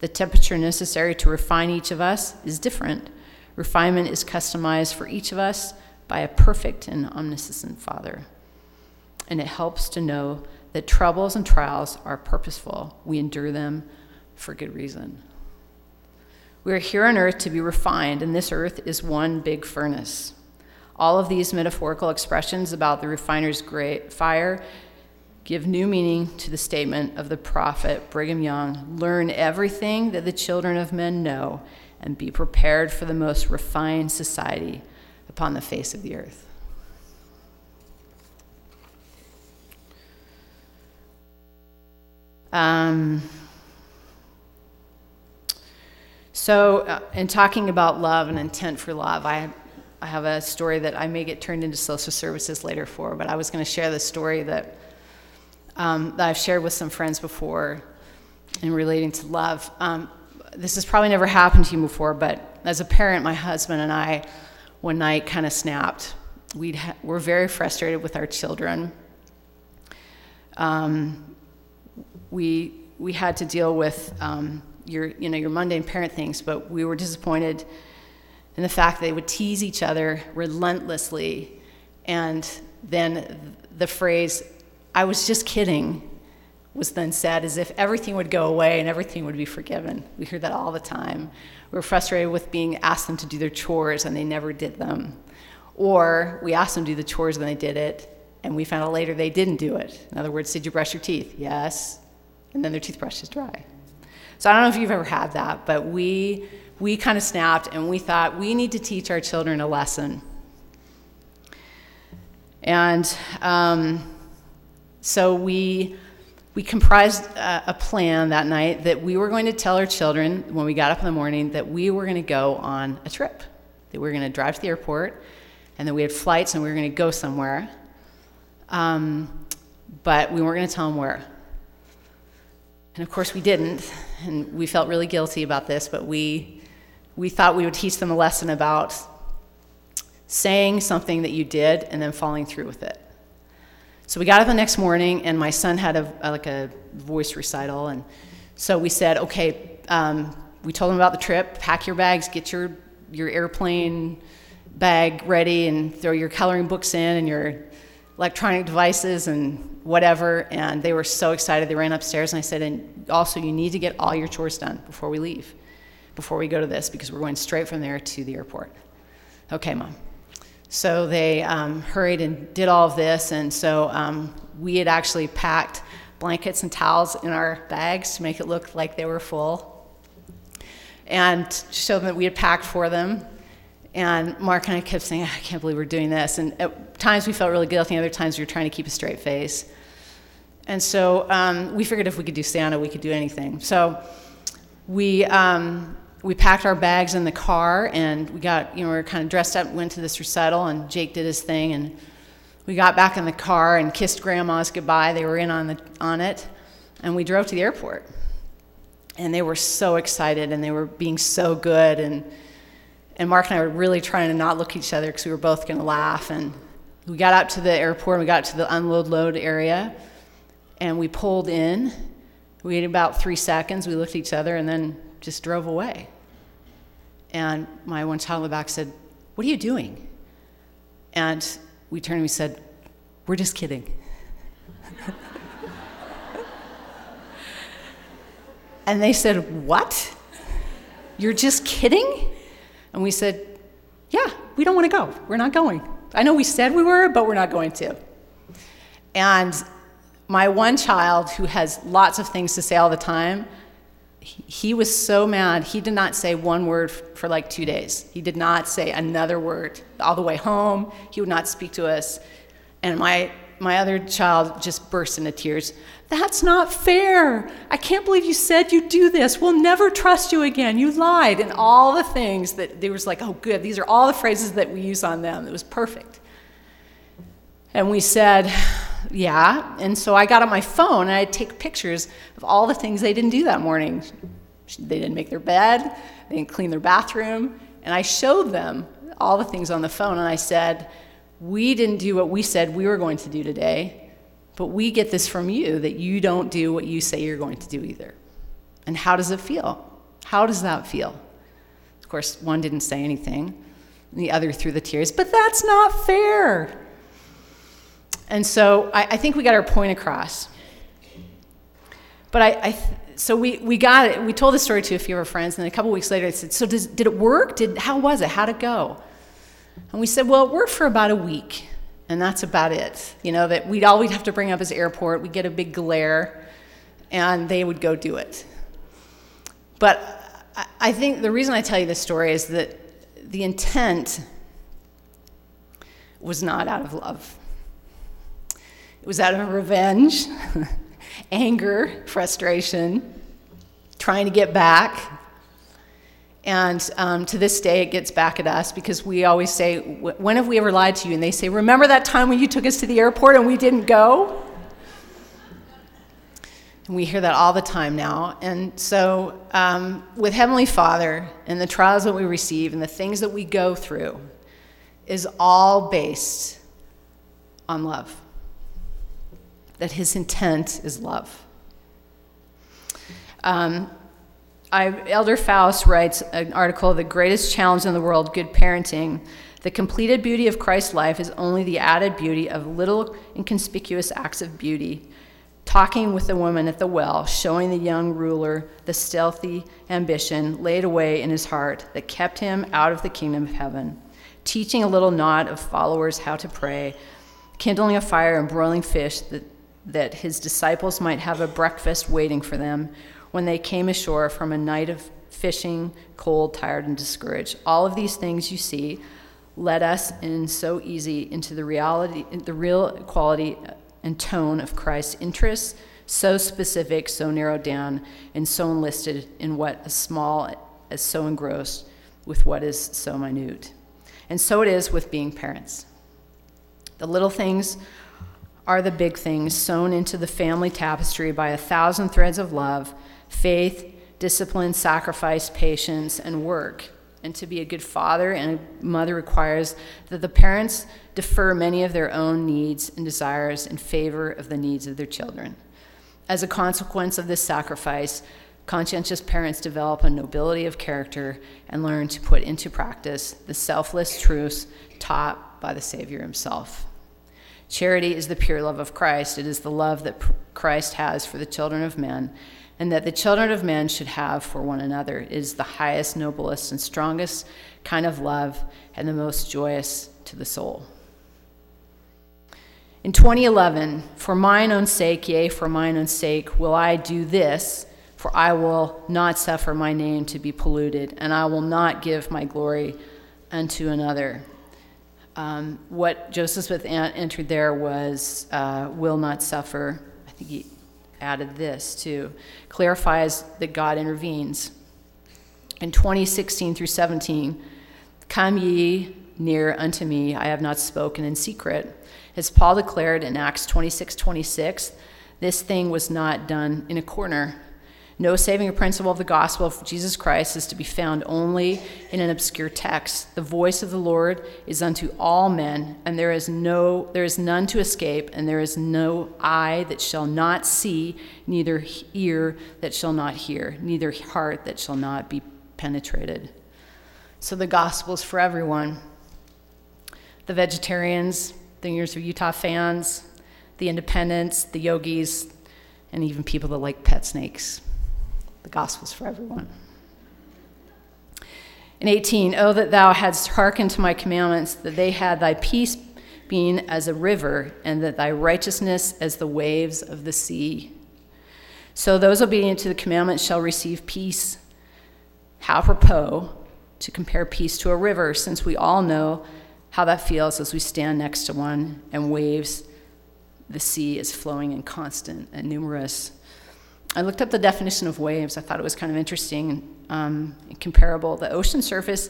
The temperature necessary to refine each of us is different. Refinement is customized for each of us by a perfect and omniscient Father. And it helps to know that troubles and trials are purposeful. We endure them for good reason. We are here on earth to be refined, and this earth is one big furnace. All of these metaphorical expressions about the refiner's great fire give new meaning to the statement of the prophet Brigham Young learn everything that the children of men know and be prepared for the most refined society upon the face of the earth. Um, so, uh, in talking about love and intent for love, I, I have a story that I may get turned into social services later for, but I was going to share the story that um, that I've shared with some friends before in relating to love. Um, this has probably never happened to you before, but as a parent, my husband and I, one night, kind of snapped. we ha- we're very frustrated with our children. Um, we we had to deal with um, your you know your mundane parent things, but we were disappointed in the fact that they would tease each other relentlessly, and then the phrase I was just kidding was then said as if everything would go away and everything would be forgiven. We hear that all the time. We are frustrated with being asked them to do their chores and they never did them. Or we asked them to do the chores and they did it, and we found out later they didn't do it. In other words, did you brush your teeth? Yes. And then their toothbrush is dry. So I don't know if you've ever had that, but we, we kind of snapped and we thought we need to teach our children a lesson. And um, so we, we comprised a, a plan that night that we were going to tell our children when we got up in the morning that we were going to go on a trip, that we were going to drive to the airport, and that we had flights and we were going to go somewhere. Um, but we weren't going to tell them where. And of course, we didn't, and we felt really guilty about this, but we, we thought we would teach them a lesson about saying something that you did and then following through with it. So we got up the next morning, and my son had a, a like a voice recital, and so we said, okay. Um, we told him about the trip. Pack your bags, get your your airplane bag ready, and throw your coloring books in and your electronic devices and whatever. And they were so excited. They ran upstairs, and I said, and also you need to get all your chores done before we leave, before we go to this, because we're going straight from there to the airport. Okay, mom. So they um, hurried and did all of this, and so um, we had actually packed blankets and towels in our bags to make it look like they were full, and show them that we had packed for them. And Mark and I kept saying, "I can't believe we're doing this." And at times we felt really guilty, and other times we were trying to keep a straight face. And so um, we figured if we could do Santa, we could do anything. So we um, we packed our bags in the car and we got, you know, we were kind of dressed up, went to this recital, and Jake did his thing. And we got back in the car and kissed grandmas goodbye. They were in on, the, on it. And we drove to the airport. And they were so excited and they were being so good. And, and Mark and I were really trying to not look at each other because we were both going to laugh. And we got out to the airport, and we got to the unload load area, and we pulled in. We had about three seconds. We looked at each other and then just drove away. And my one child in the back said, What are you doing? And we turned and we said, We're just kidding. and they said, What? You're just kidding? And we said, Yeah, we don't want to go. We're not going. I know we said we were, but we're not going to. And my one child, who has lots of things to say all the time, he was so mad. He did not say one word for like two days. He did not say another word all the way home. He would not speak to us. And my, my other child just burst into tears. That's not fair. I can't believe you said you'd do this. We'll never trust you again. You lied. And all the things that there was like, oh, good. These are all the phrases that we use on them. It was perfect. And we said, yeah. And so I got on my phone and I'd take pictures of all the things they didn't do that morning. They didn't make their bed, they didn't clean their bathroom. And I showed them all the things on the phone and I said, We didn't do what we said we were going to do today, but we get this from you that you don't do what you say you're going to do either. And how does it feel? How does that feel? Of course, one didn't say anything, the other threw the tears, but that's not fair. And so I, I think we got our point across. But I, I so we, we got it. We told the story to a few of our friends, and a couple weeks later, I said, "So does, did it work? Did how was it? How'd it go?" And we said, "Well, it worked for about a week, and that's about it. You know that we'd all we'd have to bring up is airport. We'd get a big glare, and they would go do it. But I, I think the reason I tell you this story is that the intent was not out of love. It was out of revenge, anger, frustration, trying to get back. And um, to this day, it gets back at us because we always say, When have we ever lied to you? And they say, Remember that time when you took us to the airport and we didn't go? And we hear that all the time now. And so, um, with Heavenly Father and the trials that we receive and the things that we go through, is all based on love that his intent is love. Um, I, Elder Faust writes an article, The Greatest Challenge in the World Good Parenting. The completed beauty of Christ's life is only the added beauty of little inconspicuous acts of beauty. Talking with the woman at the well, showing the young ruler the stealthy ambition laid away in his heart that kept him out of the kingdom of heaven. Teaching a little knot of followers how to pray, kindling a fire and broiling fish that that his disciples might have a breakfast waiting for them when they came ashore from a night of fishing, cold, tired, and discouraged. All of these things you see led us in so easy into the reality, the real quality and tone of Christ's interests, so specific, so narrowed down, and so enlisted in what is small as so engrossed with what is so minute. And so it is with being parents. The little things are the big things sewn into the family tapestry by a thousand threads of love, faith, discipline, sacrifice, patience, and work. And to be a good father and a mother requires that the parents defer many of their own needs and desires in favor of the needs of their children. As a consequence of this sacrifice, conscientious parents develop a nobility of character and learn to put into practice the selfless truths taught by the Savior himself. Charity is the pure love of Christ. It is the love that Christ has for the children of men, and that the children of men should have for one another. It is the highest, noblest, and strongest kind of love, and the most joyous to the soul. In 2011, for mine own sake, yea, for mine own sake, will I do this, for I will not suffer my name to be polluted, and I will not give my glory unto another. Um, what Joseph Smith entered there was uh, will not suffer. I think he added this too. Clarifies that God intervenes. In 2016 through 17, come ye near unto me, I have not spoken in secret. As Paul declared in Acts 26 26, this thing was not done in a corner. No saving principle of the gospel of Jesus Christ is to be found only in an obscure text. The voice of the Lord is unto all men, and there is no there is none to escape, and there is no eye that shall not see, neither ear that shall not hear, neither heart that shall not be penetrated. So the gospel is for everyone the vegetarians, the University of Utah fans, the independents, the yogis, and even people that like pet snakes. The gospel's for everyone. In 18, oh, that thou hadst hearkened to my commandments, that they had thy peace being as a river, and that thy righteousness as the waves of the sea. So those obedient to the commandments shall receive peace. How apropos to compare peace to a river, since we all know how that feels as we stand next to one and waves the sea is flowing and constant and numerous. I looked up the definition of waves. I thought it was kind of interesting um, and comparable. The ocean surface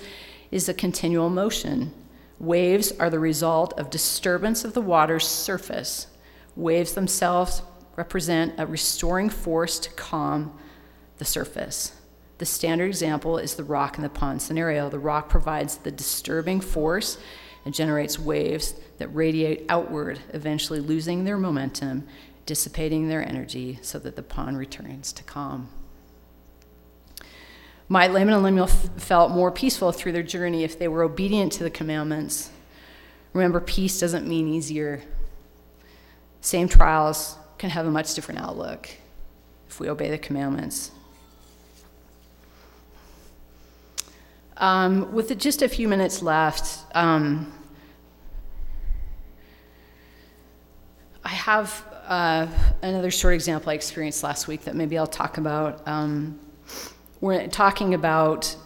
is a continual motion. Waves are the result of disturbance of the water's surface. Waves themselves represent a restoring force to calm the surface. The standard example is the rock in the pond scenario. The rock provides the disturbing force and generates waves that radiate outward, eventually losing their momentum, dissipating their energy so that the pond returns to calm. Might Laman and Lemuel felt more peaceful through their journey if they were obedient to the commandments. Remember, peace doesn't mean easier. Same trials can have a much different outlook if we obey the commandments. Um, with just a few minutes left, um, I have uh, another short example I experienced last week that maybe I'll talk about. Um, we're talking about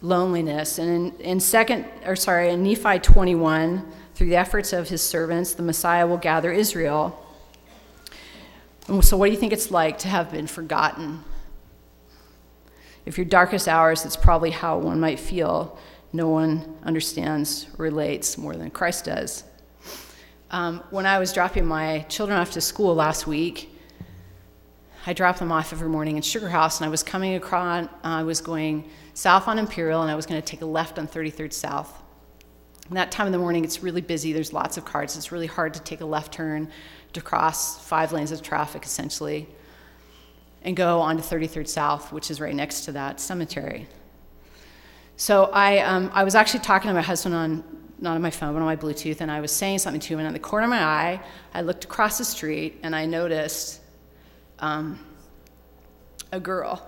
loneliness, and in, in second, or sorry, in Nephi 21, through the efforts of his servants, the Messiah will gather Israel. So, what do you think it's like to have been forgotten? If your darkest hours, it's probably how one might feel. No one understands, relates more than Christ does. Um, when I was dropping my children off to school last week, I dropped them off every morning in Sugar House, and I was coming across, uh, I was going south on Imperial, and I was going to take a left on 33rd South. And that time of the morning, it's really busy. There's lots of cars. It's really hard to take a left turn to cross five lanes of traffic, essentially and go on to 33rd South, which is right next to that cemetery. So I, um, I was actually talking to my husband on, not on my phone, but on my Bluetooth, and I was saying something to him, and in the corner of my eye, I looked across the street and I noticed um, a girl.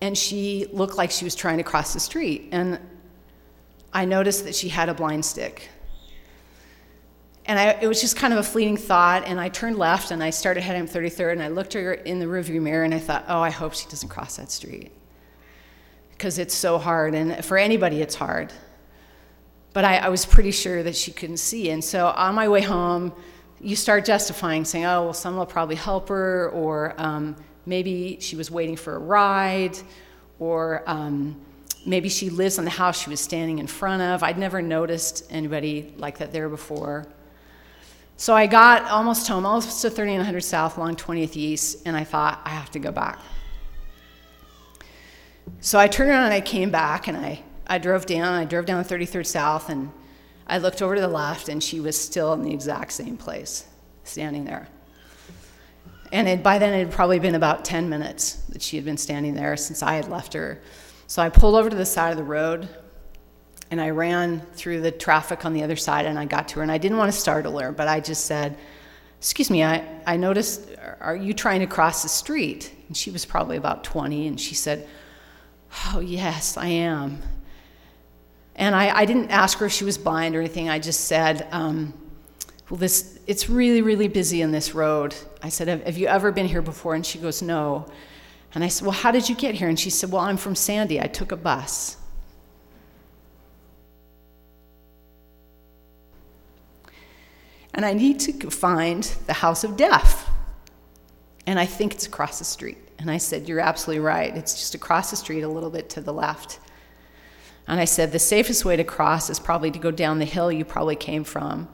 And she looked like she was trying to cross the street. And I noticed that she had a blind stick. And I, it was just kind of a fleeting thought, and I turned left and I started heading up 33rd, and I looked her in the rearview mirror and I thought, oh, I hope she doesn't cross that street. Because it's so hard, and for anybody, it's hard. But I, I was pretty sure that she couldn't see. And so on my way home, you start justifying, saying, oh, well, someone will probably help her, or um, maybe she was waiting for a ride, or um, maybe she lives in the house she was standing in front of. I'd never noticed anybody like that there before. So I got almost home, almost to 3900 South along 20th East, and I thought, I have to go back. So I turned around and I came back and I, I drove down. I drove down 33rd South and I looked over to the left and she was still in the exact same place, standing there. And it, by then it had probably been about 10 minutes that she had been standing there since I had left her. So I pulled over to the side of the road and I ran through the traffic on the other side and I got to her. And I didn't want to startle her, but I just said, Excuse me, I, I noticed, are you trying to cross the street? And she was probably about 20, and she said, Oh, yes, I am. And I, I didn't ask her if she was blind or anything. I just said, um, Well, this, it's really, really busy in this road. I said, have, you ever been here before? And she goes, No. And I said, Well, how did you get here? And she said, Well, I'm from Sandy. I took a bus. and I need to find the house of death. And I think it's across the street. And I said, You're absolutely right. It's just across the street, a little bit to the left. And I said, The safest way to cross is probably to go down the hill you probably came from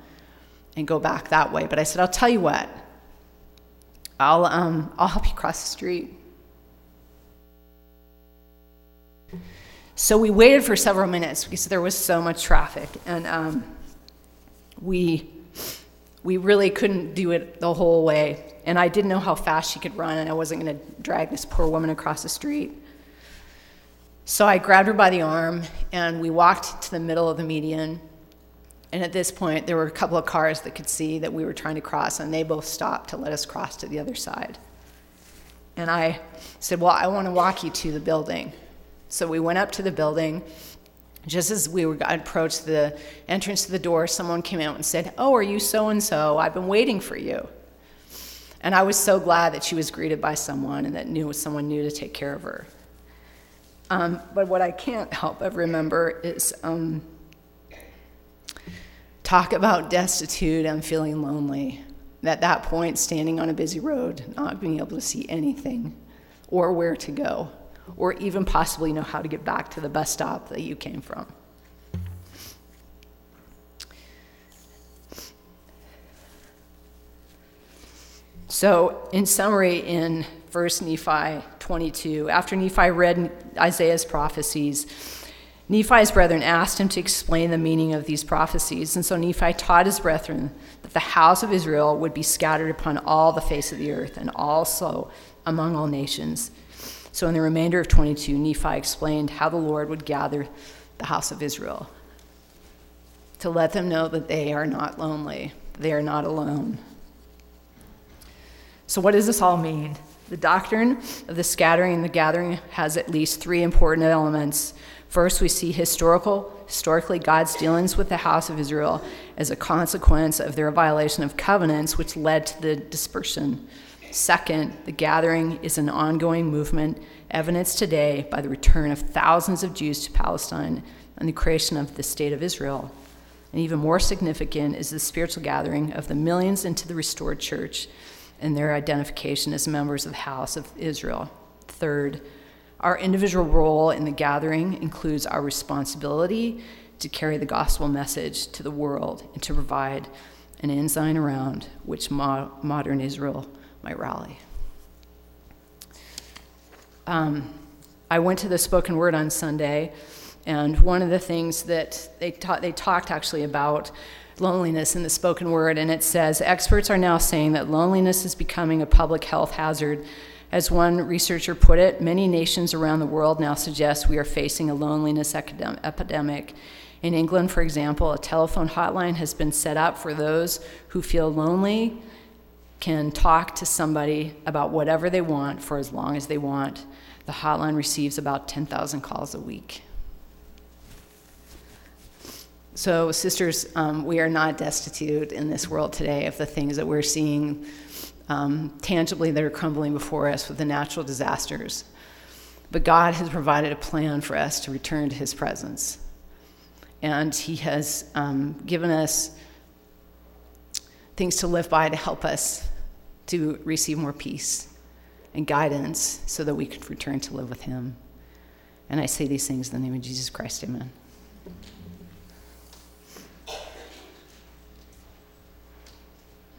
and go back that way. But I said, I'll tell you what, I'll, um, I'll help you cross the street. So we waited for several minutes because there was so much traffic. And um, we we really couldn't do it the whole way. And I didn't know how fast she could run, and I wasn't going to drag this poor woman across the street. So I grabbed her by the arm and we walked to the middle of the median. And at this point, there were a couple of cars that could see that we were trying to cross, and they both stopped to let us cross to the other side. And I said, Well, I want to walk you to the building. So we went up to the building. Just as we were approached the entrance to the door, someone came out and said, Oh, are you so and so? I've been waiting for you. And I was so glad that she was greeted by someone and that knew someone new to take care of her. Um, but what I can't help but remember is um, talk about destitute and feeling lonely. At that point, standing on a busy road, not being able to see anything or where to go, or even possibly know how to get back to the bus stop that you came from. So, in summary, in 1 Nephi 22, after Nephi read Isaiah's prophecies, Nephi's brethren asked him to explain the meaning of these prophecies. And so Nephi taught his brethren that the house of Israel would be scattered upon all the face of the earth and also among all nations. So in the remainder of 22, Nephi explained how the Lord would gather the house of Israel to let them know that they are not lonely, they are not alone. So, what does this all mean? The doctrine of the scattering and the gathering has at least three important elements. First, we see historical, historically God's dealings with the house of Israel as a consequence of their violation of covenants, which led to the dispersion. Second, the gathering is an ongoing movement, evidenced today by the return of thousands of Jews to Palestine and the creation of the state of Israel. And even more significant is the spiritual gathering of the millions into the restored church and their identification as members of the house of Israel. Third, our individual role in the gathering includes our responsibility to carry the gospel message to the world and to provide an ensign around which mo- modern Israel might rally. Um, I went to the spoken word on Sunday, and one of the things that they, ta- they talked actually about loneliness in the spoken word, and it says experts are now saying that loneliness is becoming a public health hazard. As one researcher put it, many nations around the world now suggest we are facing a loneliness epidemic. In England, for example, a telephone hotline has been set up for those who feel lonely can talk to somebody about whatever they want for as long as they want. The hotline receives about 10,000 calls a week. So, sisters, um, we are not destitute in this world today of the things that we're seeing um, tangibly that are crumbling before us with the natural disasters. But God has provided a plan for us to return to His presence. And He has um, given us things to live by to help us to receive more peace and guidance so that we can return to live with Him. And I say these things in the name of Jesus Christ, amen.